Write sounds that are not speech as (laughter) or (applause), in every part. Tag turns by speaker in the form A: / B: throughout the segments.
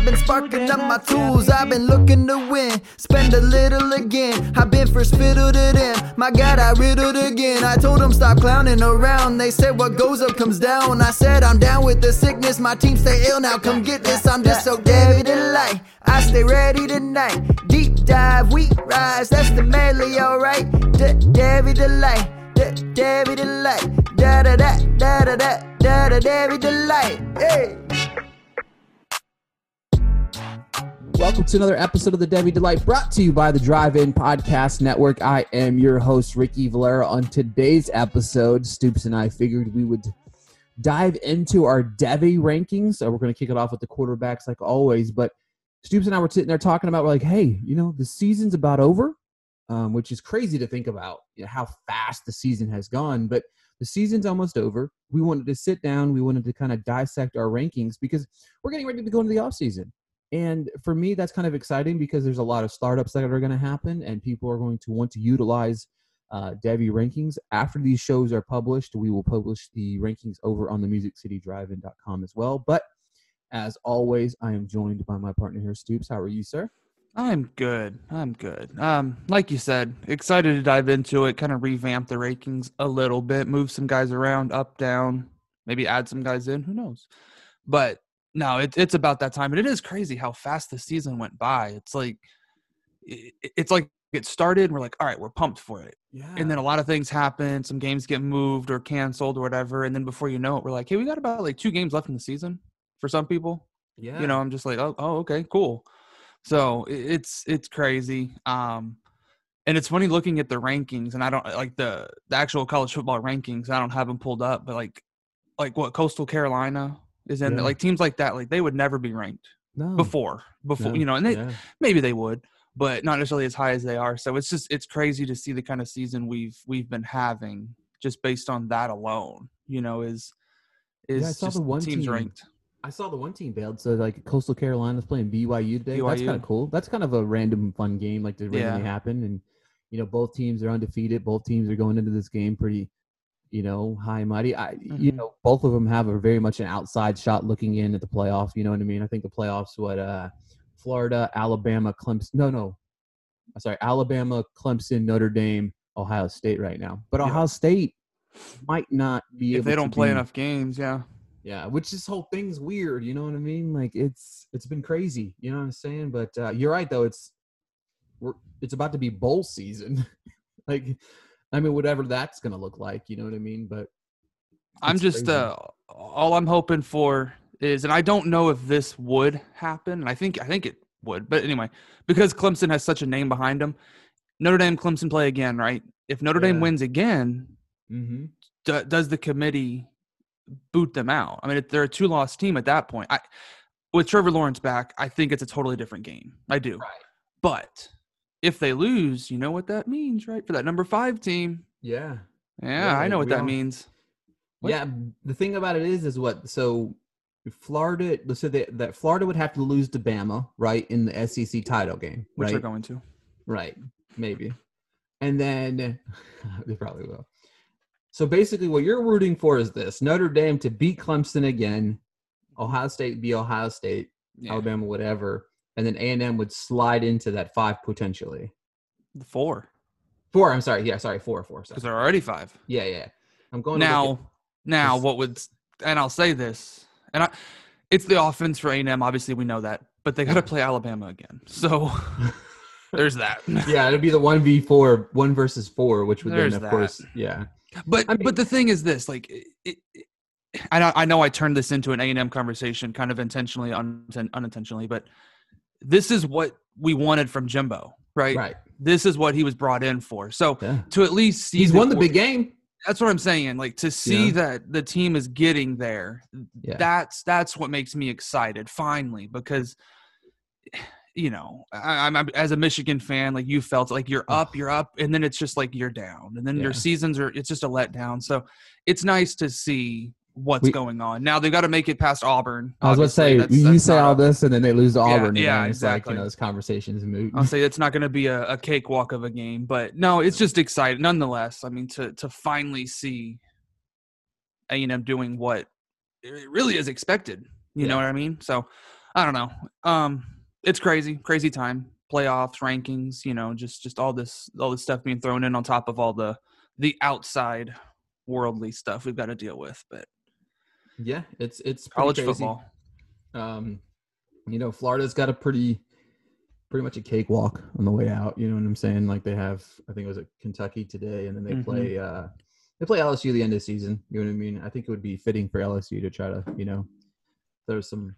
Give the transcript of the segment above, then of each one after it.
A: I've been sparking up my tools. I've been looking to win. Spend a little again. I've been first fiddle to them. My God, I riddled again. I told them stop clowning around. They said what goes up comes down. I said I'm down with the sickness. My team stay ill now. Come get this. I'm just so David delight. I stay ready tonight. Deep dive, we rise. That's the medley, alright. David delight. David delight. Da da da da da da da da David delight. Hey.
B: Welcome to another episode of the Devy Delight brought to you by the Drive In Podcast Network. I am your host, Ricky Valera. On today's episode, Stoops and I figured we would dive into our Devy rankings. So we're going to kick it off with the quarterbacks like always. But Stoops and I were sitting there talking about, we're like, hey, you know, the season's about over, um, which is crazy to think about, you know, how fast the season has gone. But the season's almost over. We wanted to sit down. We wanted to kind of dissect our rankings because we're getting ready to go into the off season. And for me, that's kind of exciting because there's a lot of startups that are going to happen, and people are going to want to utilize uh, Devy rankings. After these shows are published, we will publish the rankings over on the MusicCityDriveIn.com as well. But as always, I am joined by my partner here, Stoops. How are you, sir?
C: I'm good. I'm good. Um, like you said, excited to dive into it, kind of revamp the rankings a little bit, move some guys around, up, down, maybe add some guys in. Who knows? But no, it, it's about that time, and it is crazy how fast the season went by. It's like, it, it's like it started, and we're like, all right, we're pumped for it,
B: Yeah.
C: and then a lot of things happen. Some games get moved or canceled or whatever, and then before you know it, we're like, hey, we got about like two games left in the season for some people.
B: yeah.
C: You know, I'm just like, oh, oh, okay, cool. So i- it's it's crazy. Um, and it's funny looking at the rankings, and I don't like the the actual college football rankings. I don't have them pulled up, but like like what Coastal Carolina is in,
B: Yeah.
C: like teams like that, like they would never be ranked
B: no.
C: before before
B: No.
C: you know, and they
B: yeah.
C: maybe they would, but not necessarily as high as they are. So it's just it's crazy to see the kind of season we've we've been having just based on that alone. You know, is is
B: Yeah, I saw
C: just
B: the one
C: teams
B: team-
C: ranked.
B: I saw the one team bailed. So like Coastal Carolina's playing BYU today. That's kind of cool. That's kind of a random fun game, like to randomly
C: Yeah.
B: happen. And you know, both teams are undefeated. Both teams are going into this game pretty, you know, high and mighty. I, you
C: Mhm.
B: know, both of them have a very much an outside shot looking in at the playoffs. You know what I mean? I think the playoffs, what, uh, Florida, Alabama, Clemson. No, no, I'm sorry, Alabama, Clemson, Notre Dame, Ohio State right now. But
C: Yeah.
B: Ohio State might not be
C: If
B: able
C: they don't play
B: be-
C: enough games, yeah.
B: yeah, which this whole thing's weird, you know what I mean? Like it's it's been crazy, you know what I'm saying? But uh, you're right though, it's we're it's about to be bowl season. (laughs) like I mean whatever that's going to look like, you know what I mean? But
C: I'm just
B: crazy.
C: uh all I'm hoping for is and I don't know if this would happen and I think I think it would but anyway because Clemson has such a name behind them Notre Dame Clemson play again right if Notre Dame wins again
B: mhm.
C: do, does the committee boot them out I mean if they're a two loss team at that point I with Trevor Lawrence back I think it's a totally different game I do
B: Right.
C: but if they lose you know what that means right for that number 5 team
B: Yeah.
C: yeah, I know what that
B: all-
C: means What?
B: Yeah, the thing about it is is what so Florida let's say that, that Florida would have to lose to Bama, right, in the SEC title game,
C: which
B: right?
C: they're going to
B: Right. Maybe. And then (laughs) they probably will. So basically what you're rooting for is this Notre Dame to beat Clemson again, Ohio State be Ohio State,
C: yeah.
B: Alabama, whatever, and then A and M would slide into that five potentially.
C: 4
B: Four, I'm sorry, yeah, sorry, four, four. Sorry.
C: because they're already five.
B: Yeah, yeah. I'm going to look
C: Now, now,
B: this-
C: what would and I'll say this, and I, it's the offense for A&M. Obviously, we know that, but they got to play Alabama again. So, (laughs) there's that.
B: yeah, it'd be the one v four, one versus four, which would
C: There's
B: then, of
C: that.
B: course, yeah,
C: But
B: I mean-
C: but the thing is this, like, it, it, I know I know I turned this into an A and M conversation, kind of intentionally, un, unintentionally, but this is what we wanted from Jimbo, right?
B: right,
C: This is what he was brought in for. So
B: yeah.
C: to at least see
B: He's won the big game.
C: That's what I'm saying. Like to see
B: Yeah.
C: that the team is getting there.
B: Yeah.
C: That's that's what makes me excited finally because you know I, I'm, I'm as a Michigan fan like you felt like you're up you're up and then it's just like you're down and then your seasons are it's just a letdown. So it's nice to see what's
B: We-
C: going on. Now they've got to make it past Auburn.
B: I was going to say.
C: That's-
B: you
C: that's
B: say all
C: a-
B: this and then they lose to Auburn.
C: yeah,
B: then it's like
C: exactly.
B: you know this conversation is moot.
C: I'll say it's not going to be a, a cakewalk of a game, but no, it's just exciting nonetheless. I mean, to to finally see A and M doing what it really is expected. You know what I mean? So I don't know. Um, it's crazy, crazy time. Playoffs, rankings, you know, just just all this all this stuff being thrown in on top of all the the outside worldly stuff we've got to deal with. But
B: yeah, it's it's
C: college
B: crazy.
C: football,
B: Um, you know, Florida's got a pretty, pretty much a cakewalk on the way out. You know what I'm saying? Like they have, I think it was at Kentucky today, and then they
C: Mhm.
B: play, uh, they play LSU the end of the season. You know what I mean? I think it would be fitting for LSU to try to, you know, throw some,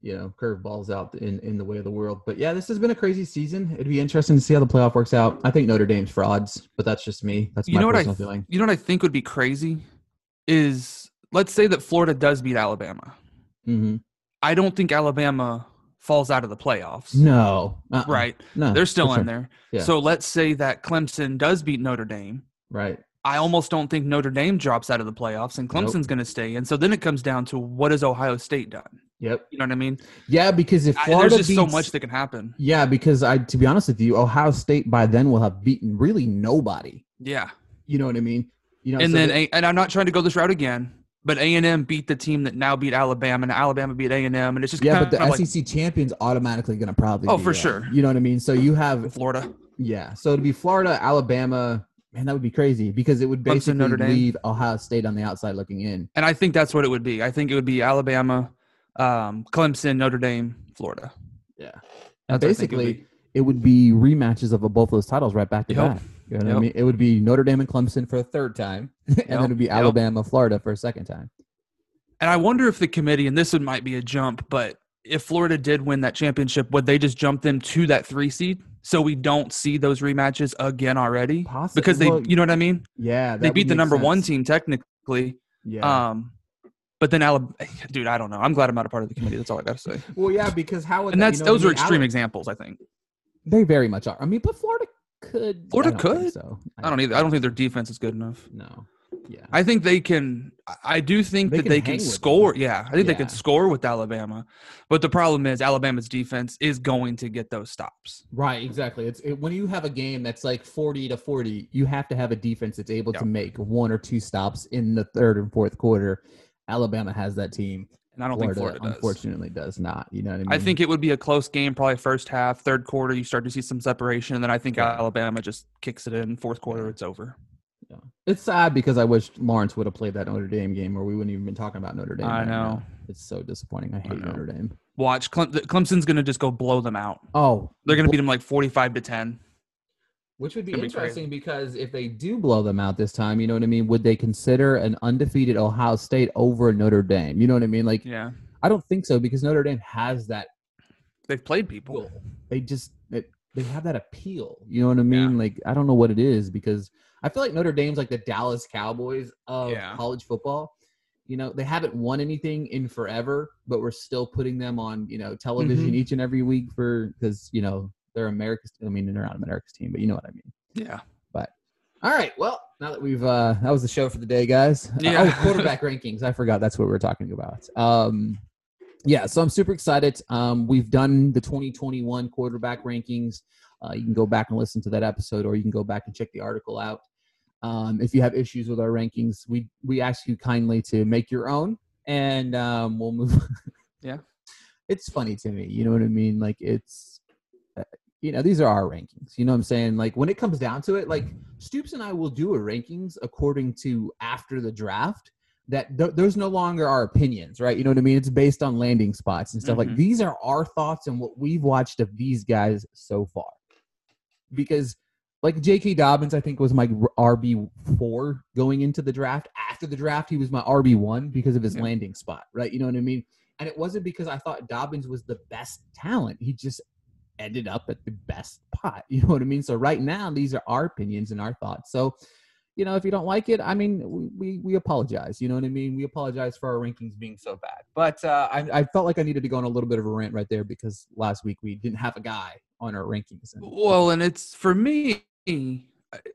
B: you know, curveballs out in in the way of the world. But yeah, this has been a crazy season. It'd be interesting to see how the playoff works out. I think Notre Dame's frauds, but that's just me. That's
C: You
B: my
C: know what I
B: feeling.
C: you know what I think would be crazy is let's say that Florida does beat Alabama.
B: hmm
C: I don't think Alabama falls out of the playoffs.
B: No, uh-uh.
C: Right.
B: No,
C: They're still in
B: sure.
C: there.
B: Yeah.
C: So let's say that Clemson does beat Notre Dame.
B: Right.
C: I almost don't think Notre Dame drops out of the playoffs and
B: Nope.
C: Clemson's going to stay in. So then it comes down to what has Ohio State done?
B: Yep.
C: You know what I mean?
B: Yeah, because if
C: I,
B: Florida
C: there's just so much that can happen.
B: Yeah, because I, to be honest with you, Ohio State by then will have beaten really nobody.
C: Yeah.
B: You know what I mean? You know,
C: and
B: so
C: then A- and I'm not trying to go this route again, but A&M beat the team that now beat Alabama and Alabama beat A&M and it's just
B: yeah, but the
C: of like
B: SEC champion's automatically going to probably.
C: Oh, for
B: that.
C: sure.
B: You know what I mean? So you have
C: Florida.
B: yeah. So it'd be Florida, Alabama. Man, that would be crazy because it would basically
C: Notre Dame.
B: leave Ohio State on the outside looking in.
C: And I think that's what it would be. I think it would be Alabama, um, Clemson, Notre Dame, Florida.
B: Yeah.
C: That's
B: And
C: what I it would
B: basically, it would be rematches of both those titles right back to
C: Yep.
B: back. You know what I mean? It would be Notre Dame and Clemson for a third time, (laughs) and then it'd be
C: Yep.
B: Alabama, Florida for a second time.
C: And I wonder if the committee, and this would might be a jump, but if Florida did win that championship, would they just jump them to that three seed so we don't see those rematches again already?
B: Possi-
C: Because they,
B: well,
C: you know what I mean?
B: Yeah,
C: They beat the number one team technically.
B: Yeah.
C: Um, but then Alabama, (laughs) dude, I don't know. I'm glad I'm not a part of the committee. That's all I got to say.
B: well, yeah, because how would
C: And
B: that-
C: that's
B: you know
C: those
B: I
C: are extreme
B: Ala-
C: examples. I think.
B: They very much are. I mean, but Florida could.
C: Florida
B: I
C: could.
B: So
C: I don't either. I don't think their defense is good enough.
B: No. Yeah.
C: I think they can. I- I do think
B: They
C: that
B: can
C: they can
B: with them.
C: score. Yeah, I think they can score with Alabama, but the problem is Alabama's defense is going to get those stops.
B: Right. Exactly. It's it, when you have a game that's like forty to forty, you have to have a defense that's able
C: Yeah.
B: to make one or two stops in the third and fourth quarter. Alabama has that team.
C: And I don't
B: Florida,
C: think Florida does.
B: unfortunately does not. You know what I mean?
C: I think it would be a close game, probably first half, third quarter. You start to see some separation, and then I think
B: Yeah.
C: Alabama just kicks it in. Fourth quarter, it's over.
B: Yeah. It's sad because I wish Lawrence would have played that Notre Dame game, or we wouldn't even been talking about Notre Dame.
C: I
B: right
C: know.
B: now. It's so disappointing. I hate
C: know.
B: Notre Dame.
C: Watch, Clem- Clemson's going to just go blow them out.
B: Oh,
C: They're going to beat them like forty-five to ten.
B: Which would be
C: Gonna be
B: interesting because if they do blow them out this time, you know what I mean? Would they consider an undefeated Ohio State over Notre Dame? You know what I mean? Like,
C: Yeah,
B: I don't think so because Notre Dame has that.
C: they've played people.
B: Appeal. They just it, they have that appeal. You know what I mean? Like, I don't know what it is because I feel like Notre Dame's like the Dallas Cowboys of
C: Yeah.
B: college football. You know, they haven't won anything in forever, but we're still putting them on you know television
C: Mhm.
B: each and every week for because you know they're America's. I mean, they're not America's team, but you know what I mean.
C: Yeah, But
B: All right. Well, now that we've uh that was the show for the day, guys. Uh,
C: Yeah.
B: oh, quarterback (laughs) rankings. I forgot that's what we are talking about. Um yeah, so I'm super excited. Um we've done the 2021 quarterback rankings. Uh, you can go back and listen to that episode or you can go back and check the article out. Um, if you have issues with our rankings, we we ask you kindly to make your own and um, we'll move (laughs)
C: Yeah.
B: It's funny to me, you know what I mean? Like it's uh, you know, these are our rankings. You know what I'm saying? Like when it comes down to it, like Stoops and I will do a rankings according to after the draft. That th- there's no longer our opinions, right? You know what I mean? It's based on landing spots and stuff. Like
C: Mhm.
B: these are our thoughts and what we've watched of these guys so far. because like J.K. Dobbins, I think was my RB four going into the draft. After the draft, he was my RB one because of his
C: Yeah.
B: landing spot, right? You know what I mean? And it wasn't because I thought Dobbins was the best talent. He just ended up at the best pot. (laughs) You know what I mean? So right now, these are our opinions and our thoughts. So, you know, if you don't like it, I mean, we we, we apologize. You know what I mean? We apologize for our rankings being so bad. But uh, I, I felt like I needed to go on a little bit of a rant right there because last week we didn't have a guy on our rankings. And,
C: Well, and it's for me. I-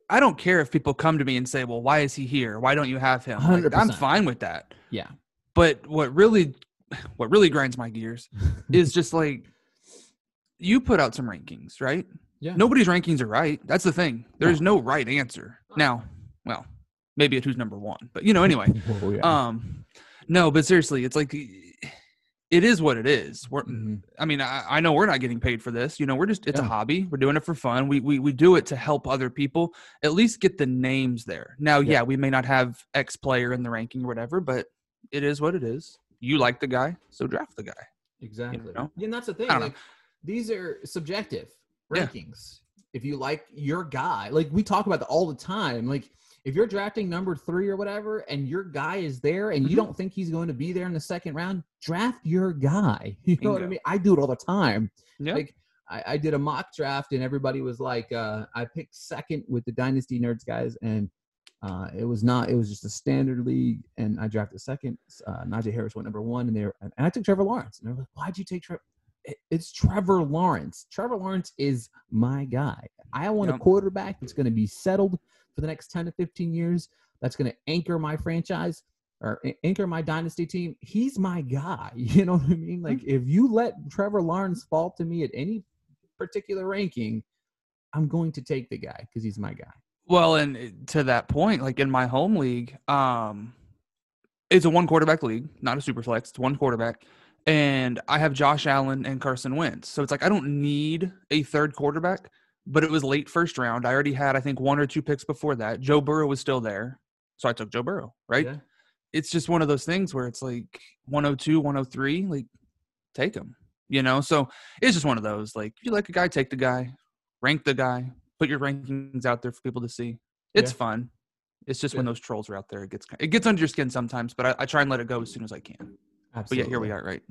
C: I don't care if people come to me and say, "Well, why is he here? Why don't you have him?" Like, I'm fine with that.
B: yeah,
C: But what really, what really grinds my gears (laughs) is just like you put out some rankings, right?
B: Yeah.
C: Nobody's rankings are right. That's the thing. There's no right answer. Now, well, maybe at who's number one, but you know, anyway.
B: Whoa, (laughs) yeah.
C: Um, no, but seriously, it's like it is what it is. We're,
B: Mhm.
C: I mean, I, I know we're not getting paid for this. You know, we're just it's a hobby. We're doing it for fun. We we we do it to help other people. At least get the names there. Now,
B: Yeah.
C: yeah, we may not have X player in the ranking or whatever, but it is what it is. You like the guy, so draft the guy.
B: Exactly.
C: You know?
B: Yeah, and that's the thing.
C: I don't know.
B: Like, these are subjective
C: Yeah.
B: rankings. If you like your guy, like we talk about that all the time. Like if you're drafting number three or whatever, and your guy is there, and you
C: Mhm.
B: don't think he's going to be there in the second round, draft your guy. (laughs) You know what I mean? I do it all the time.
C: Yeah.
B: Like I, I did a mock draft, and everybody was like, uh, I picked second with the Dynasty Nerds guys, and uh, it was not. It was just a standard league, and I drafted second. Uh, Najee Harris went number one, and they were, and I took Trevor Lawrence. And they're like, "Why'd you take Trevor?" It, it's Trevor Lawrence. Trevor Lawrence is my guy. I want a quarterback that's going to be settled for the next ten to fifteen years. That's going to anchor my franchise or anchor my dynasty team. He's my guy. (laughs) You know what I mean? Like, if you let Trevor Lawrence fall to me at any particular ranking, I'm going to take the guy because he's my guy.
C: Well, and to that point, like in my home league, um, it's a one quarterback league, not a super flex. It's one quarterback, and I have Josh Allen and Carson Wentz. So it's like I don't need a third quarterback, but it was late first round. I already had, I think, one or two picks before that. Joe Burrow was still there, so I took Joe Burrow. Right?
B: Yeah.
C: It's just one of those things where it's like 102, 103, like take him. You know, so it's just one of those. Like if you like a guy, take the guy, rank the guy, put your rankings out there for people to see. It's
B: Yeah.
C: fun. It's just when those trolls are out there, it gets it gets under your skin sometimes. But I, I try and let it go as soon as I can. But yeah, here we are, right?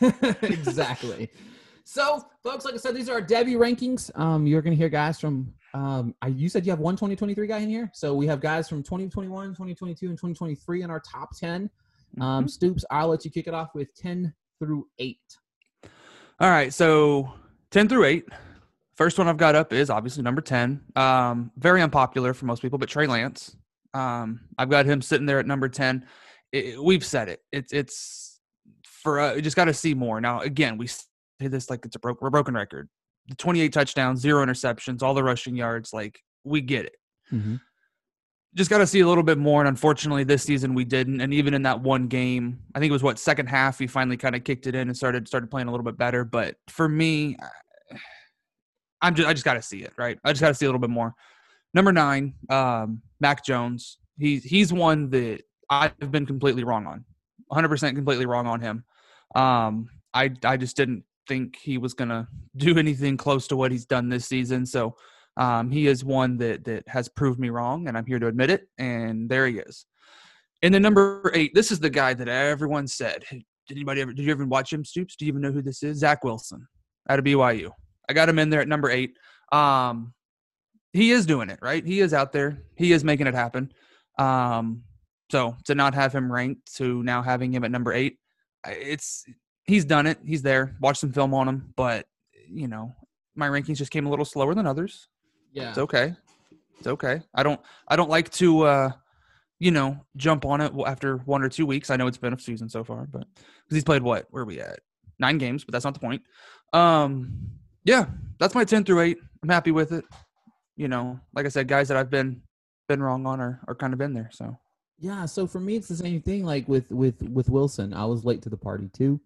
C: (laughs) (laughs)
B: exactly. So, folks, like I said, these are our Devy rankings. Um, you're going to hear guys from. Um, I, you said you have one 2023 guy in here, so we have guys from 2021, 2022, and 2023 in our top 10. Um,
C: Mhm.
B: Stoops, I'll let you kick it off with 10 through 8.
C: All right, so ten through eight. First one I've got up is obviously number ten. Um, very unpopular for most people, but Trey Lance. Um, I've got him sitting there at number ten. It- we've said it. It's it's for uh, just got to see more. Now again, we say this like it's a broke a broken record. The twenty-eight touchdowns, zero interceptions, all the rushing yards. Like we get it. just got to see a little bit more. And unfortunately, this season we didn't. And even in that one game, I think it was what second half, we finally kind of kicked it in and started started playing a little bit better. But for me, I'm just I just got to see it, right? I just got to see a little bit more. Number nine, um, Mac Jones. He's he's one that I've been completely wrong on, 100 percent completely wrong on him. Um, I I just didn't think he was gonna (laughs) do anything close to what he's done this season. So um, he is one that that has proved me wrong, and I'm here to admit it. And there he is. And then number eight, this is the guy that everyone said. Did anybody ever? Did you ever watch him? Stoops? Do you even know who this is? Zach Wilson out of BYU. I got him in there at number eight. Um, he is doing it right. He is out there. He is making it happen. Um, so to not have him ranked, to now having him at number eight, it's he's done it. He's there. Watch some film on him, but you know my rankings just came a little slower than others.
B: Yeah.
C: It's okay. It's okay. I don't I don't like to uh you know jump on it after one or two weeks. I know it's been a season so far, but because he's played what? Where are we at? Nine games, but that's not the point. Um yeah, that's my ten through eight. I'm happy with it. You know, like I said, guys that I've been been wrong on are, are kind of in there. So
B: Yeah, so for me it's the same thing like with with with Wilson. I was late to the party too.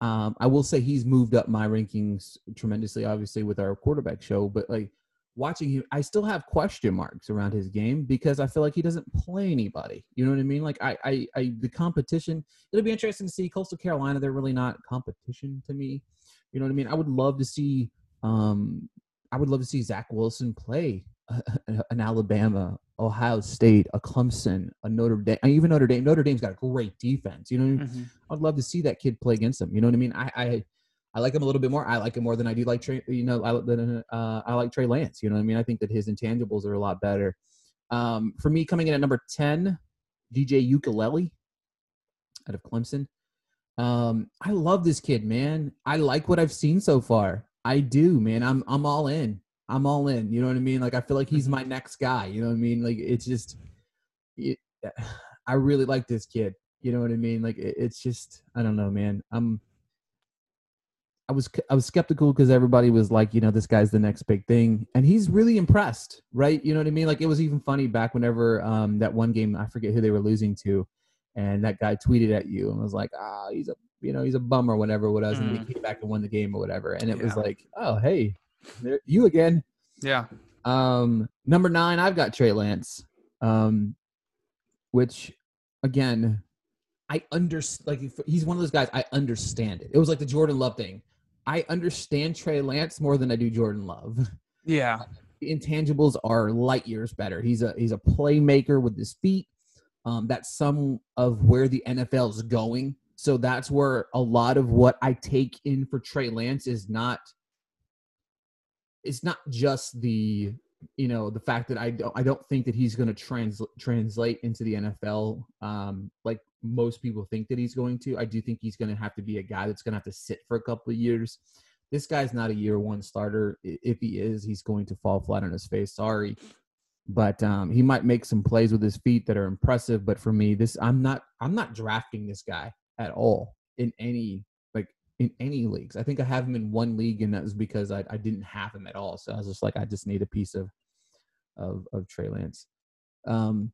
B: Um I will say he's moved up my rankings tremendously obviously with our quarterback show, but like watching him I still have question marks around his game because I feel like he doesn't play anybody. You know what I mean? Like I I, I the competition, it'll be interesting to see Coastal Carolina they're really not competition to me. You know what I mean? I would love to see um I would love to see Zach Wilson play (laughs) an Alabama, Ohio State, a Clemson, a Notre Dame, even Notre Dame. Notre Dame's got a great defense. You know, I mean? I'd love to see that kid play against them. You know what I mean? I, I, I like him a little bit more. I like him more than I do like Trey. You know, I, uh, I like Trey Lance. You know what I mean? I think that his intangibles are a lot better. Um, for me, coming in at number ten, DJ Uiagalelei out of Clemson. Um, I love this kid, man. I like what I've seen so far. I do, man. I'm I'm all in. I'm all in. You know what I mean? Like I feel like he's my next guy. You know what I mean? Like it's just, it, I really like this kid. You know what I mean? Like it, it's just, I don't know, man. I'm. I was I was skeptical because everybody was like, you know, this guy's the next big thing, and he's really impressed, right? You know what I mean? Like it was even funny back whenever um, that one game I forget who they were losing to, and that guy tweeted at you and was like, ah, oh, he's a you know he's a bum or whatever, what else, mm. and he mm. came back and won the game or whatever, and it yeah. was like, oh hey, there, you again.
C: Yeah.
B: Um, number nine, I've got Trey Lance, um, which again, I understand. Like he's one of those guys. I understand it. It was like the Jordan Love thing. I understand Trey Lance more than I do Jordan Love.
C: Yeah.
B: The (laughs) intangibles are light years better. He's a he's a playmaker with his feet. Um, that's some of where the NFL is going. So that's where a lot of what I take in for Trey Lance is not it's not just the you know the fact that I don't I don't think that he's going to trans- translate into the NFL um, like most people think that he's going to. I do think he's going to have to be a guy that's going to have to sit for a couple of years. This guy's not a year one starter. If he is, he's going to fall flat on his face. Sorry, but um, he might make some plays with his feet that are impressive. But for me, this I'm not I'm not drafting this guy at all in any in any leagues. I think I have him in one league, and that was because I, I didn't have him at all. So I was just like, I just need a piece of of of Trey Lance. Um,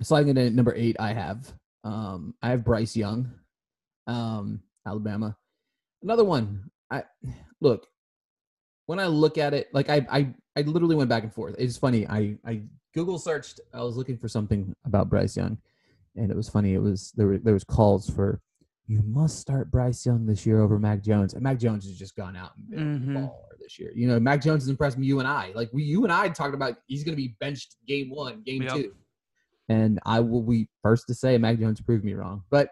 B: sliding into number eight, I have um, I have Bryce Young, um, Alabama. Another one. I look when I look at it, like I I I literally went back and forth. It's funny. I I Google searched. I was looking for something about Bryce Young, and it was funny. It was there were there was calls for you must start Bryce Young this year over Mac Jones. And Mac Jones has just gone out and been mm-hmm. baller this year. You know, Mac Jones has impressed me, you and I. Like we you and I talked about he's gonna be benched game one, game yep. two. And I will be first to say Mac Jones proved me wrong. But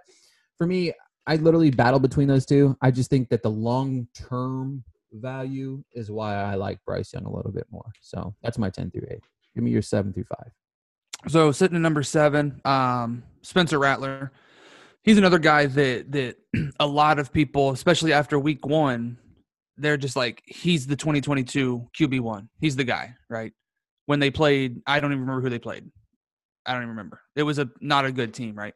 B: for me, I literally battle between those two. I just think that the long term value is why I like Bryce Young a little bit more. So that's my 10 through 8. Give me your 7 through 5.
C: So sitting at number seven, um, Spencer Rattler he's another guy that that (clears throat) a lot of people, especially after week one, they're just like he's the 2022 QB one. He's the guy, right? When they played, I don't even remember who they played. I don't even remember. It was a not a good team, right?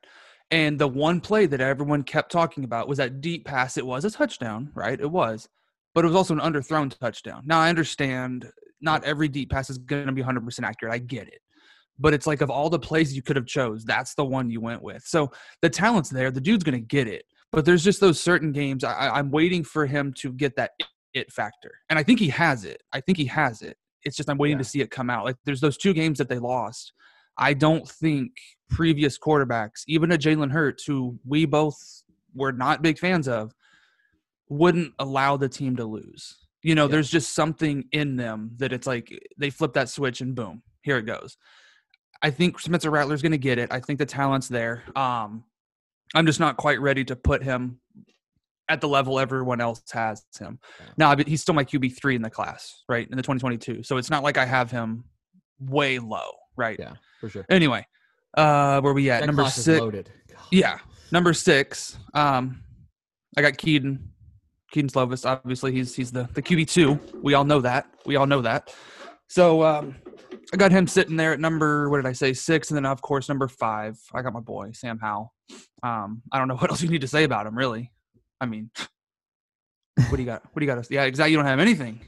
C: And the one play that everyone kept talking about was that deep pass. It was a touchdown, right? It was, but it was also an underthrown touchdown. Now I understand not every deep pass is going to be 100% accurate. I get it but it's like of all the plays you could have chose that's the one you went with so the talent's there the dude's going to get it but there's just those certain games I, i'm waiting for him to get that it factor and i think he has it i think he has it it's just i'm waiting yeah. to see it come out like there's those two games that they lost i don't think previous quarterbacks even a jalen hurts who we both were not big fans of wouldn't allow the team to lose you know yeah. there's just something in them that it's like they flip that switch and boom here it goes I think Spencer Rattler's going to get it. I think the talent's there. Um, I'm just not quite ready to put him at the level everyone else has him. Now, he's still my QB three in the class, right, in the 2022. So it's not like I have him way low, right?
B: Yeah, for sure.
C: Anyway, uh, where we at?
B: That
C: number six. Yeah, number six. Um, I got Kedon. Kedon Slovis. Obviously, he's he's the the QB two. We all know that. We all know that. So um, I got him sitting there at number what did I say six, and then of course number five. I got my boy Sam Howell. Um, I don't know (laughs) what else you need to say about him, really. I mean, what do you got? What do you got? Us? Yeah, exactly. You don't have anything.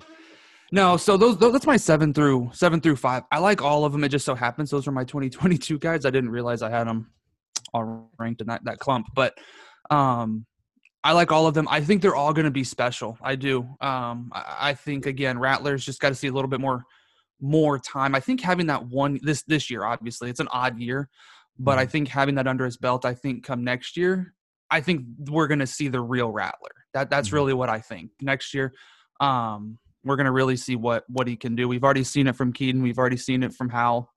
C: No, so those, those, that's my seven through seven through five. I like all of them. It just so happens those are my 2022 guys. I didn't realize I had them all ranked in that, that clump, but um, I like all of them. I think they're all going to be special. I do. Um, I, I think again, Rattlers just got to see a little bit more more time. I think having that one this this year, obviously, it's an odd year, but I mm-hmm. think having that under his belt, I think come next year, I think we're gonna see the real Rattler. That that's mm-hmm. really what I think next year. Um, we're gonna really see what what he can do. We've already seen it from Kedon. We've already seen it from Howell.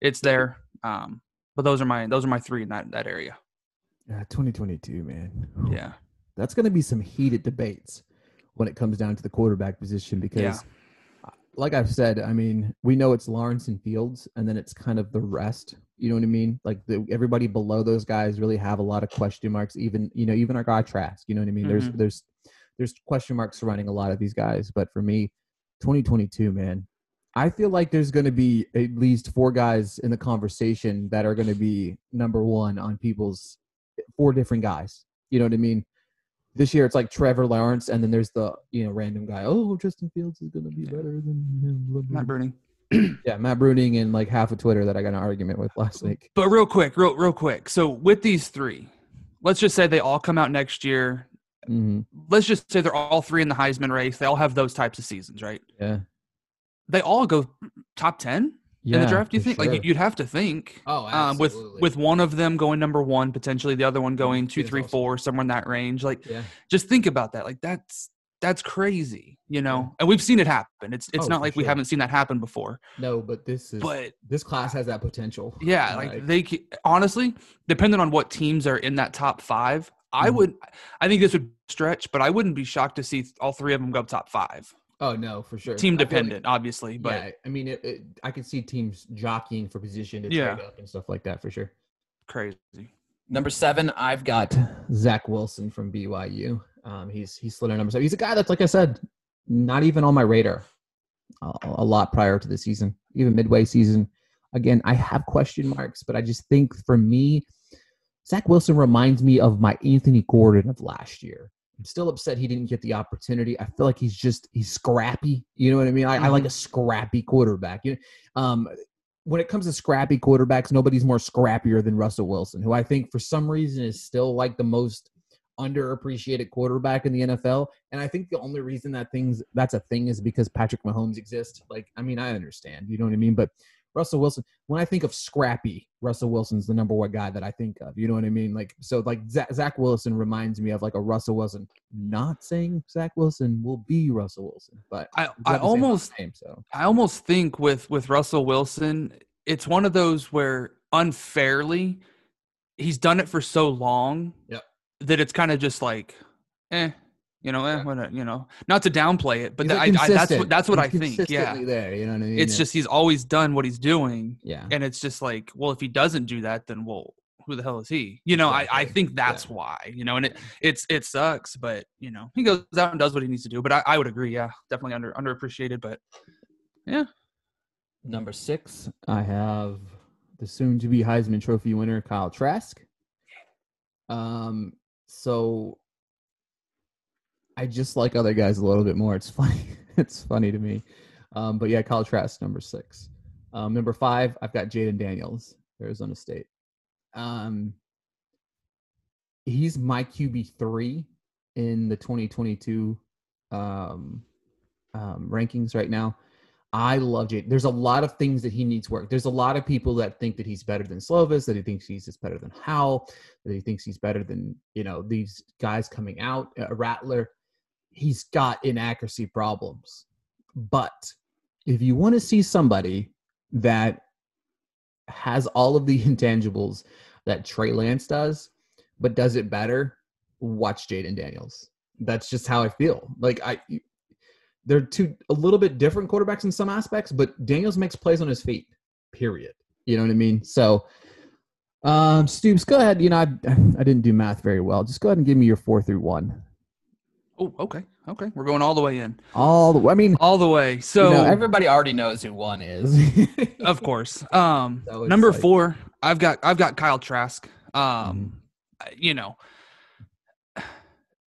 C: It's there. Um, but those are my those are my three in that that area.
B: Yeah, 2022, man.
C: Yeah.
B: That's going to be some heated debates when it comes down to the quarterback position because,
C: Yeah.
B: Like I've said, I mean, we know it's Lawrence and Fields, and then it's kind of the rest. You know what I mean? Like the, everybody below those guys really have a lot of question marks. Even you know, even our guy Trask. You know what I mean? There's
C: Mhm.
B: there's there's question marks surrounding a lot of these guys. But for me, 2022, man, I feel like there's going to be at least four guys in the conversation that are going to be number one on people's four different guys. You know what I mean? This year it's like Trevor Lawrence, and then there's the you know random guy. Oh, Justin Fields is going to be
C: Yeah.
B: better than him. blah, blah,
C: Matt
B: blah."
C: Bruning. (clears throat)
B: Yeah, Matt Bruning and like half of Twitter that I got an argument with last week.
C: But real quick, real real quick. So with these three, let's just say they all come out next year.
B: hmm
C: Let's just say they're all three in the Heisman race. They all have those types of seasons, right?
B: Yeah,
C: They all go top ten
B: yeah.
C: in the draft. Do you think?
B: sure.
C: Like you'd have to think.
B: oh,
C: Um, with with one of them going number one, potentially the other one going two, three,
B: also-
C: four, somewhere in that range. Like,
B: yeah,
C: just think about that. Like that's that's crazy, you know. And we've seen it happen. It's it's
B: Oh,
C: not
B: for
C: like we haven't seen that happen before.
B: no, but this is
C: But
B: this class has that potential.
C: yeah, like they ca- honestly, depending on what teams are in that top five, I
B: Mhm.
C: would. I think this would stretch, but I wouldn't be shocked to see all three of them go top five.
B: Oh no, for sure.
C: Team
B: I feel like-
C: dependent, obviously, but
B: yeah, I mean, it, it, I could see teams jockeying for position to
C: Yeah.
B: trade up and stuff like that for sure.
C: crazy.
B: Number seven, I've got Zach Wilson from BYU. Um, he's he's slid in number seven. He's a guy that's like I said, not even on my radar a, a lot prior to the season, even midway season. Again, I have question marks, but I just think for me, Zach Wilson reminds me of my Anthony Gordon of last year. I'm still upset he didn't get the opportunity. I feel like he's just he's scrappy. You know what I mean? I, I like a scrappy quarterback. You know, um, when it comes to scrappy quarterbacks, nobody's more scrappier than Russell Wilson, who I think for some reason is still like the most underappreciated quarterback in the NFL. And I think the only reason that things that's a thing is because Patrick Mahomes exists. Like, I mean, I understand, you know what I mean? But Russell Wilson, when I think of scrappy, Russell Wilson's the number one guy that I think of. You know what I mean? Like, so like Zach, Zach Wilson reminds me of like a Russell Wilson. Not saying Zach Wilson will be Russell Wilson, but
C: I I
B: have the same
C: almost
B: name, so
C: I almost think with with Russell Wilson, it's one of those where unfairly he's done it for so long
B: Yep.
C: that it's kind of just like, eh, you know, eh,
B: Yeah.
C: what, you know, not to downplay it, but I, I, that's what that's what
B: He's
C: I think. Yeah,
B: there. You know what I mean?
C: it's
B: Yeah.
C: just he's always done what he's doing,
B: yeah.
C: and it's just like, well, if he doesn't do that, then well, who the hell is he? You know, I, I think that's
B: Yeah.
C: why. You know, and it it's it sucks, but you know, he goes out and does what he needs to do. But I, I would agree, yeah, definitely under underappreciated, but yeah.
B: Number six, I have the soon to be Heisman Trophy winner, Kyle Trask. Um, so I just like other guys a little bit more. It's (laughs) funny. it's funny to me. Um, but yeah, Kyle Trask, number six. Um, number five, I've got Jayden Daniels, Arizona State. Um, he's my QB three in the 2022 um, um, rankings right now. I love Jade. There's a lot of things that he needs work. There's a lot of people that think that he's better than Slovis, that he thinks he's just better than Howell, that he thinks he's better than you know these guys coming out. Uh, Rattler, he's got inaccuracy problems. But if you want to see somebody that has all of the (laughs) intangibles that Trey Lance does, but does it better, watch Jayden Daniels. That's just how I feel. Like I they're two a little bit different quarterbacks in some aspects, but Daniels makes plays on his feet. Period. You know what I mean? So, um, Stoops, go ahead. You know, I I didn't do math very well. Just go ahead and give me your four through one.
C: Oh, okay, okay, we're going all the way in,
B: All the. I mean,
C: all the way. So
B: you know, everybody already knows who one is. (laughs)
C: of course. Um,
B: So
C: number
B: like-
C: four, I've got I've got Kyle Trask. Um,
B: Mhm.
C: You know,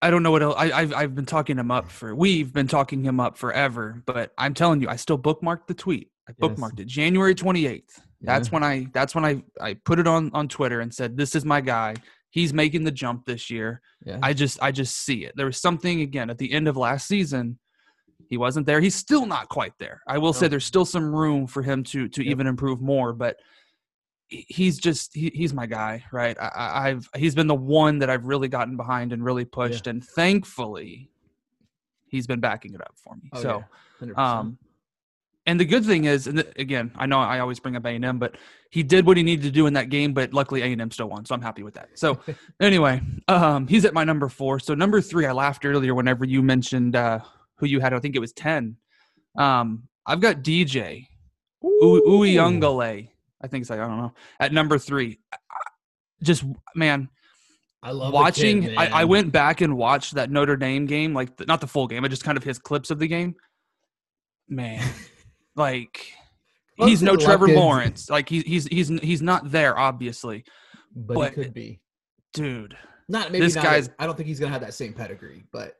C: I don't know what else. I, I've I've been talking him up for. We've been talking him up forever, but I'm telling you, I still bookmarked the tweet. I
B: Yes.
C: bookmarked it January 28th. That's
B: Yeah.
C: when I that's when I I put it on on Twitter and said, "This is my guy. He's making the jump this year."
B: yeah.
C: I just I just see it. There was something again at the end of last season. He wasn't there. He's still not quite there. I will say there's still some room for him to to
B: Yep.
C: even improve more, but he's just he, he's my guy, right? I, I- I've he's been the one that I've really gotten behind and really pushed, and thankfully, he's been backing it up for me.
B: Oh,
C: so,
B: yeah. 100%.
C: um, and the good thing is, and th- again, I know I always bring up A and M, but he did what he needed to do in that game. But luckily, A and M still won, so I'm happy with that. So, (laughs) anyway, um, he's at my number four. So number three, I laughed earlier whenever you mentioned uh, who you had. I think it was ten. Um, I've got DJ U- Uiagalelei. I think it's like I don't know at number three. Just man,
B: I love
C: watching
B: The kid,
C: I, I went back and watched that notre dame game like the, not the full game but just kind of his clips of the game man (laughs) like he's no trevor
B: Luckins.
C: lawrence like he, he's he's he's not there obviously
B: but,
C: but-
B: he could be.
C: dude
B: Not maybe
C: this
B: not.
C: guy's-
B: I don't think he's gonna have that same pedigree, but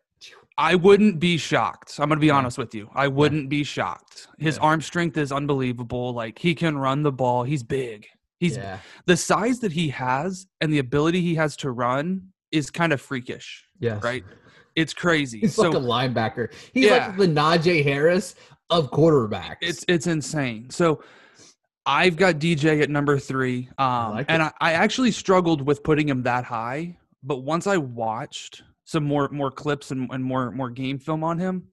C: i wouldn't be shocked i'm gonna be
B: Yeah.
C: honest with you i wouldn't be shocked his
B: Yeah.
C: arm strength is unbelievable like he can run the ball he's big he's
B: yeah,
C: the size that he has and the ability he has to run is kind of freakish
B: yes.
C: right it's crazy
B: He's
C: so
B: like a linebacker. He's
C: Yeah.
B: like the Najee Harris of quarterbacks.
C: It's it's insane. So I've got DJ at number three, um,
B: like
C: and. I, I actually struggled with putting him that high. But once I watched some more more clips and, and more more game film on him,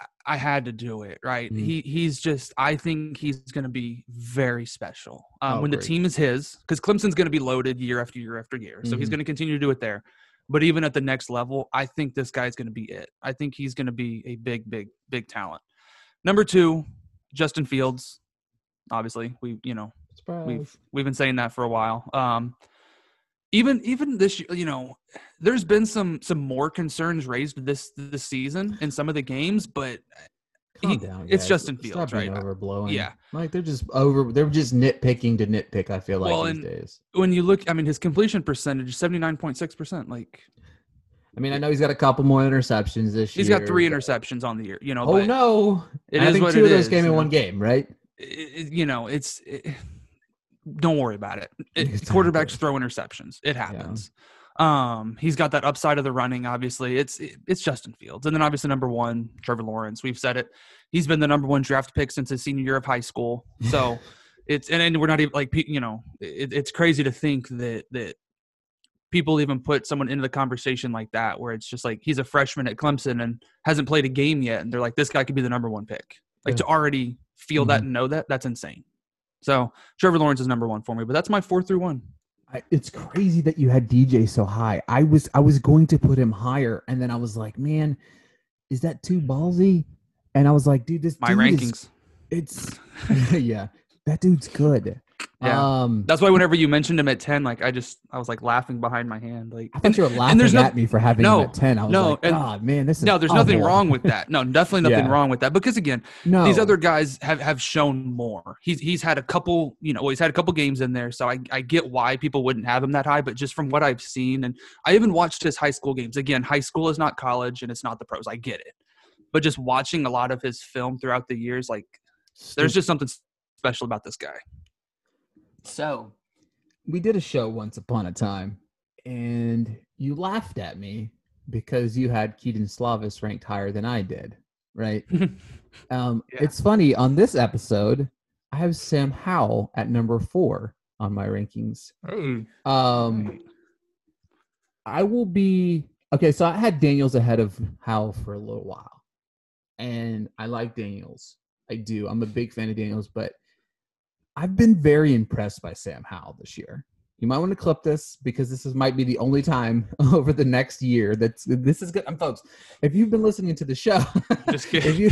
C: I- I had to do it. Right?
B: Mhm.
C: He he's just. I think he's going to be very special um,
B: Oh,
C: when the team is his, because Clemson's going to be loaded year after year after year. So he's
B: Mhm.
C: going to continue to do it there. But even at the next level, I think this guy's going to be it. I think he's going to be a big, big, big talent. Number two, Justin Fields. Obviously, we you know
B: Surprise.
C: we've we've been saying that for a while. Um, even even this year, you know, there's been some some more concerns raised this this season in some of the games, but he-
B: down,
C: it's. Justin Fields,
B: being
C: right?
B: Overblowing.
C: Yeah.
B: like they're just over. They're just nitpicking to nitpick. I feel like
C: Well,
B: these days.
C: when you look, I mean, his completion percentage seventy nine point six percent. Like
B: I mean, I know he's got a couple more interceptions this
C: he's
B: year.
C: He's got three interceptions on the year. You know,
B: Oh no!
C: it
B: I
C: is
B: think
C: what
B: two
C: it
B: of those
C: is,
B: came in one game, right?
C: it- it- you know, it's. It, don't worry about it. (laughs) quarterbacks throw interceptions. It happens. Um, he's got that upside of the running. Obviously, it's it, it's Justin Fields, and then obviously number one, Trevor Lawrence. We've said it. He's been the number one draft pick since his senior year of high school. So (laughs) it's and, and we're not even like you know it, it's crazy to think that that people even put someone into the conversation like that where it's just like he's a freshman at Clemson and hasn't played a game yet, and they're like this guy could be the number one pick. Like
B: Yeah.
C: to already feel that mm-hmm. and know that that's insane. So Trevor Lawrence is number one for me, but that's my four through one.
B: I, it's crazy that you had DJ so high. I was I was going to put him higher, and then I was like, man, is that too ballsy? And I was like, dude, this
C: My
B: dude
C: rankings.
B: Is, it's (laughs) yeah, that dude's good.
C: Yeah.
B: Um,
C: That's why whenever you mentioned him at ten, like I just I was like laughing behind my hand. Like
B: I thought you were laughing
C: there's no-
B: at me for having
C: no,
B: him at ten. I was
C: no,
B: like,
C: and-
B: God, man, this is
C: no, there's nothing wrong with that. No, definitely nothing
B: Yeah.
C: wrong with that. Because again,
B: No,
C: these other guys have, have shown more. He's he's had a couple, you know, well, he's had a couple games in there, so I, I get why people wouldn't have him that high. But just from what I've seen, and I even watched his high school games. Again, high school is not college, and it's not the pros. I get it, but just watching a lot of his film throughout the years, like there's just something special about this guy.
B: So, we did a show once upon a time, and you laughed at me because you had Kedon Slovis ranked higher than I did, right? (laughs) um,
C: Yeah.
B: It's funny on this episode, I have Sam Howell at number four on my rankings. Um, I will be okay. So I had Daniels ahead of Howell for a little while, and I like Daniels. I do. I'm a big fan of Daniels, but I've been very impressed by Sam Howell this year. You might want to clip this because this is might be the only time (laughs) over the next year that's this is good. I'm folks. If you've been listening to the show, (laughs)
C: Just kidding.
B: if you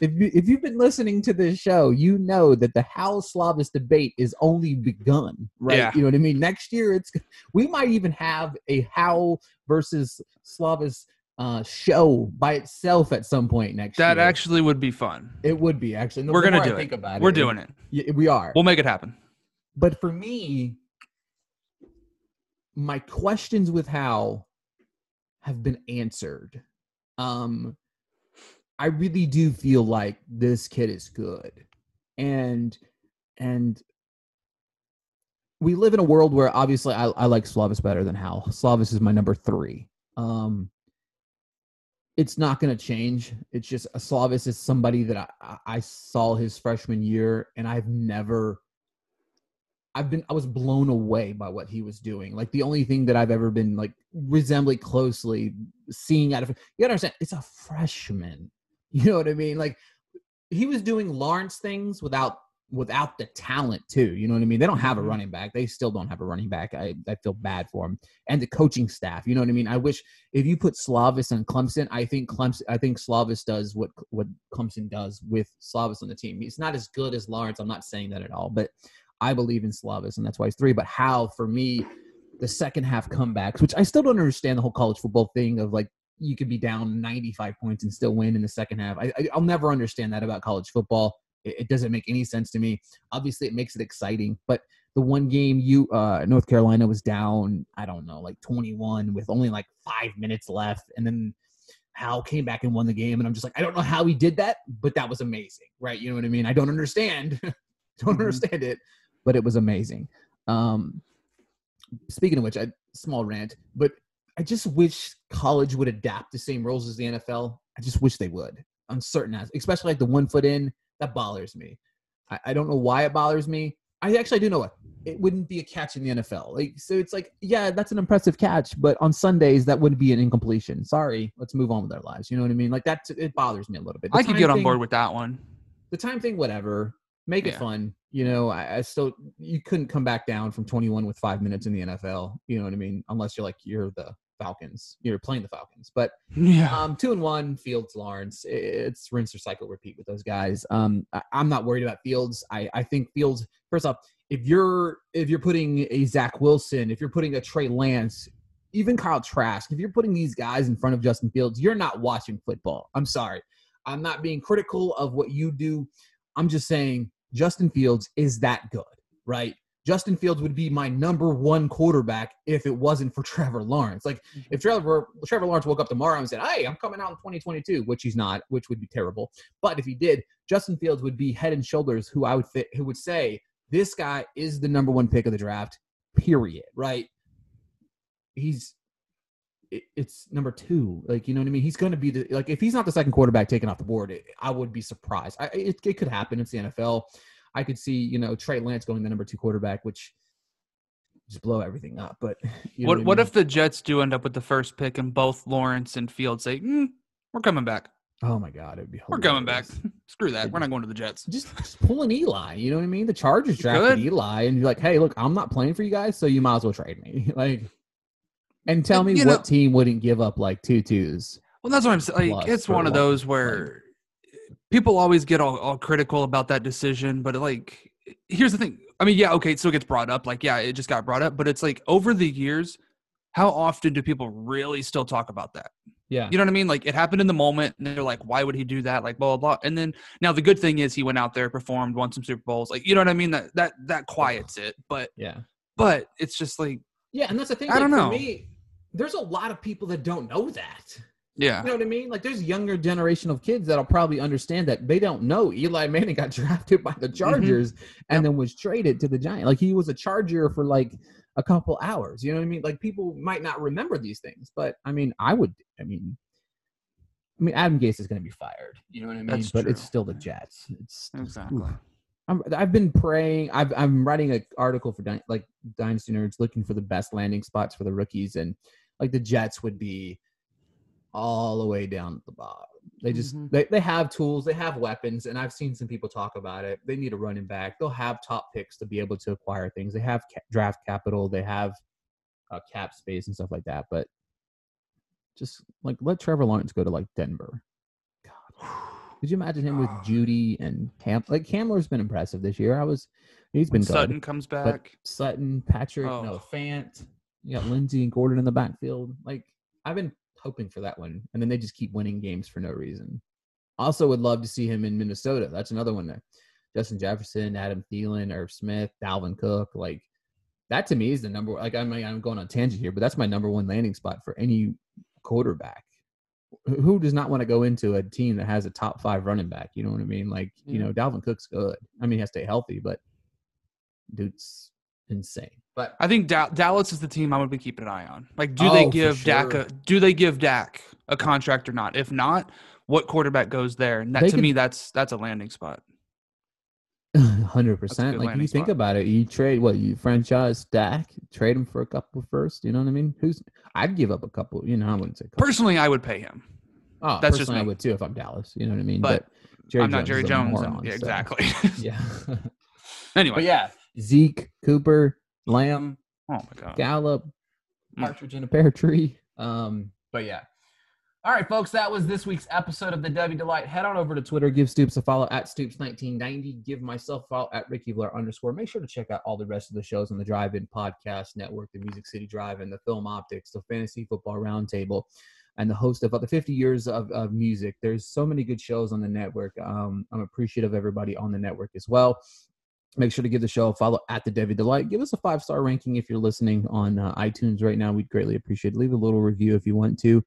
B: if you if you've been listening to this show, you know that the Howell Slovis debate is only begun, right?
C: Yeah.
B: You know what I mean? Next year, it's we might even have a Howell versus Slovis uh, show by itself at some point next
C: That
B: year.
C: actually would be fun.
B: it would be actually.
C: We're gonna
B: more I
C: do it. We're
B: it,
C: doing it.
B: Yeah, we are.
C: We'll make it happen.
B: But for me, my questions with Howell have been answered. Um, I really do feel like this kid is good, and and we live in a world where obviously I, I like Slovis better than Howell. Slovis is my number three. Um, it's not going to change. It's just Slovis is somebody that I, I- saw his freshman year, and I've never I've been I was blown away by what he was doing. Like the only thing that I've ever been like resembling closely seeing out of you understand it's a freshman. (laughs) You know what I mean? Like he was doing Lawrence things without without the talent too. You know what I mean? They don't have a
C: Mhm.
B: running back. They still don't have a running back. I, I feel bad for them And the coaching staff. You know what I mean? I wish if you put Slovis and Clemson, I think Clemson I think Slovis does what what Clemson does with Slovis on the team. He's not as good as Lawrence. I'm not saying that at all, but I believe in Slovis and that's why he's three. But how for me, the second half comebacks, which I still don't understand the whole college football thing of like you could be down 95 points and still win in the second half. I, I, I'll never understand that about college football. It, it doesn't make any sense to me. Obviously, it makes it exciting, but the one game you uh, North Carolina was down, I don't know, like 21 with only like five minutes left, and then Howell came back and won the game, and I'm just like, I don't know how he did that, but that was amazing, right? You know what I mean? I don't understand, (laughs) don't
C: Mhm.
B: understand it, but it was amazing. Um, speaking of which, I small rant, but I just wish college would adapt the same rules as the NFL. I just wish they would on certain aspects, especially like the one foot in. That bothers me. I, I don't know why it bothers me. I actually do know what it wouldn't be a catch in the NFL. Like so, it's like yeah, that's an impressive catch, but on Sundays that would be an incompletion. Sorry, let's move on with our lives. You know what I mean? Like that, it bothers me a little bit. The
C: I could get on
B: thing-
C: board with that one.
B: the time thing, whatever. Make it fun. You know, I, I still you couldn't come back down from 21 with five minutes in the NFL. You know what I mean? Unless you're like you're the Falcons, you're playing the Falcons. But
C: Yeah.
B: um, two and one, Fields, Lawrence. It's rinse, or cycle repeat with those guys. Um, I, I'm not worried about Fields. I, I think Fields. First off, if you're if you're putting a Zach Wilson, if you're putting a Trey Lance, even Kyle Trask, if you're putting these guys in front of Justin Fields, you're not watching football. I'm sorry. I'm not being critical of what you do. I'm just saying Justin Fields is that good, right? Justin Fields would be my number one quarterback if it wasn't for (laughs) Trevor Lawrence. Like mm-hmm. if Trevor Trevor Lawrence woke up tomorrow and said, "Hey, I'm coming out in 2022," which he's not, which would be terrible. But if he did, Justin Fields would be head and shoulders who I would fit, who would say this guy is the number one pick of the draft. Period. Right? He's it, it's number two. Like you know what I mean? He's going to be the like if he's not the second quarterback taken off the board, it, I would be surprised. I, it, it could happen. It's the NFL. I could see you know Trey Lance going the number two quarterback, which just blow everything up. But (laughs) you know
C: what
B: I
C: what
B: mean?
C: if the Jets do end up with the first pick and both Lawrence and Fields say, mm, "We're coming back.
B: Oh my god, it'd be
C: We're coming back. (laughs) Screw that. We're not going to the Jets."
B: Just, just pull an Eli. You know what I mean? The Chargers drafted. Eli, and you're like, hey, look, I'm not playing for you guys, so you might as well trade me. (laughs) like, and tell
C: And,
B: me what
C: know-
B: team wouldn't give up like two twos.
C: Well, that's what I'm saying. Like, it's one of those where people always get all, all critical about that decision, but like, here's the thing. I mean, yeah, okay, it still gets brought up. Like, yeah, it just got brought up, but it's like over the years, how often do people really still talk about that?
B: Yeah.
C: You know what I mean? Like, it happened in the moment, and they're like, why would he do that? Like, blah blah blah. And then now the good thing is he went out there, performed, won some Super Bowls. Like, you know what I mean? That that that quiets it. But
B: Yeah.
C: but it's just like,
B: Yeah, and that's the thing.
C: I don't know.
B: For me, there's a lot of people that don't know that.
C: Yeah,
B: You know what I mean? Like, there's younger generation of kids that'll probably understand that they don't know Eli Manning got (laughs) drafted by the mm-hmm. Chargers and then was traded to the Giants. Like, he was a Charger for like a couple hours. You know what I mean? Like, people might not remember these things, but I mean, I would. I mean, I mean, Adam Gase is going to be fired. You know what I mean?
C: That's
B: but it's still the Jets. It's
C: exactly.
B: I'm, I've been praying. I've, I'm writing an article for like Dynasty Nerds, looking for the best landing spots for the rookies, and like the Jets would be all the way down at the bottom. They just
C: Mhm.
B: they, they have tools, they have weapons, and I've seen some people talk about it. They need a running back. They'll have top picks to be able to acquire things. They have ca- draft capital. They have uh, cap space and stuff like that. But just like let Trevor Lawrence go to like Denver. God. Could you imagine him with Jeudy and Cam? Like Hamler's been impressive this year. I was, he's been good.
C: Sutton comes back.
B: Sutton, Patrick,
C: Oh.
B: no Fant. You got Lindsay and Gordon in the backfield. Like I've been hoping for that one, and then they just keep winning games for no reason. Also, would love to see him in Minnesota. That's another one. there. Justin Jefferson, Adam Thielen, Irv Smith, Dalvin Cook. Like that to me is the number. Like I mean, I'm going on tangent here, but that's my number one landing spot for any quarterback. Who- Who does not want to go into a team that has a top five running back? You know what I mean? Like you
C: mm-hmm.
B: know, Dalvin Cook's good. I mean, he has to stay healthy, but dude's insane. But
C: I think Da- Dallas is the team I'm going to be keeping an eye on. Like, do they
B: Oh, for
C: give Dak a do they give Dak a contract or not? If not, what quarterback goes there? And that
B: They
C: to
B: could-
C: me, that's that's a landing spot.
B: Hundred percent. Like you think
C: spot.
B: about it, you trade what you franchise Dak, trade him for a couple first. You know what I mean? Who's? I'd give up a couple. You know, I wouldn't say. Couple.
C: Personally, I would pay him.
B: Oh,
C: that's just
B: personally, I would too if I'm Dallas. You know what I mean?
C: But I'm not
B: is
C: Jerry
B: a
C: Jones. and-
B: moron,
C: yeah,
B: so-
C: exactly. (laughs)
B: Yeah. (laughs)
C: anyway.
B: but yeah, Zeke, Cooper, Lamb,
C: Oh my god.
B: Gallup,
C: Mm.
B: partridge in a pear tree. Um, but yeah. All right, folks, that was this week's episode of the Devy Delight. Head on over to Twitter, give Stoops a follow at Stoops1990, give myself a follow at Ricky Blair underscore. Make sure to check out all the rest of the shows on the Drive In Podcast Network, the Music City Drive In, the Film Optics, the Fantasy Football Roundtable, and the host of the 50 years of, of music. There's so many good shows on the network. Um, I'm appreciative of everybody on the network as well. Make sure to give the show a follow at the Devy Delight. Give us a five star ranking if you're listening on uh, iTunes right now. We'd greatly appreciate it. Leave a little review if you want to.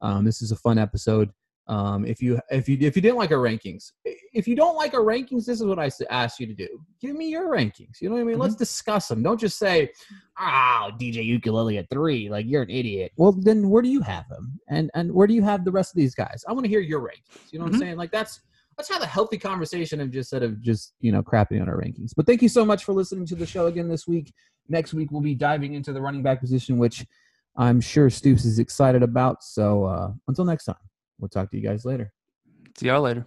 B: Um, this is a fun episode. Um, if you if you if you didn't like our rankings, if you don't like our rankings, this is what I ask you to do. Give me your rankings. You know what I mean? Let's discuss them. Don't just say, "Ah, DJ Uiagalelei at three. Like you're an idiot." Well, then where do you have them? And and where do you have the rest of these guys? I want to hear your rankings. You know what
C: Mhm.
B: I'm saying? Like that's let's have a healthy conversation and just instead of just you know crapping on our rankings. But thank you so much for listening to the show again this week. Next week we'll be diving into the running back position, which I'm sure Stoops is excited about. So uh, until next time, we'll talk to you guys later.
C: See y'all later.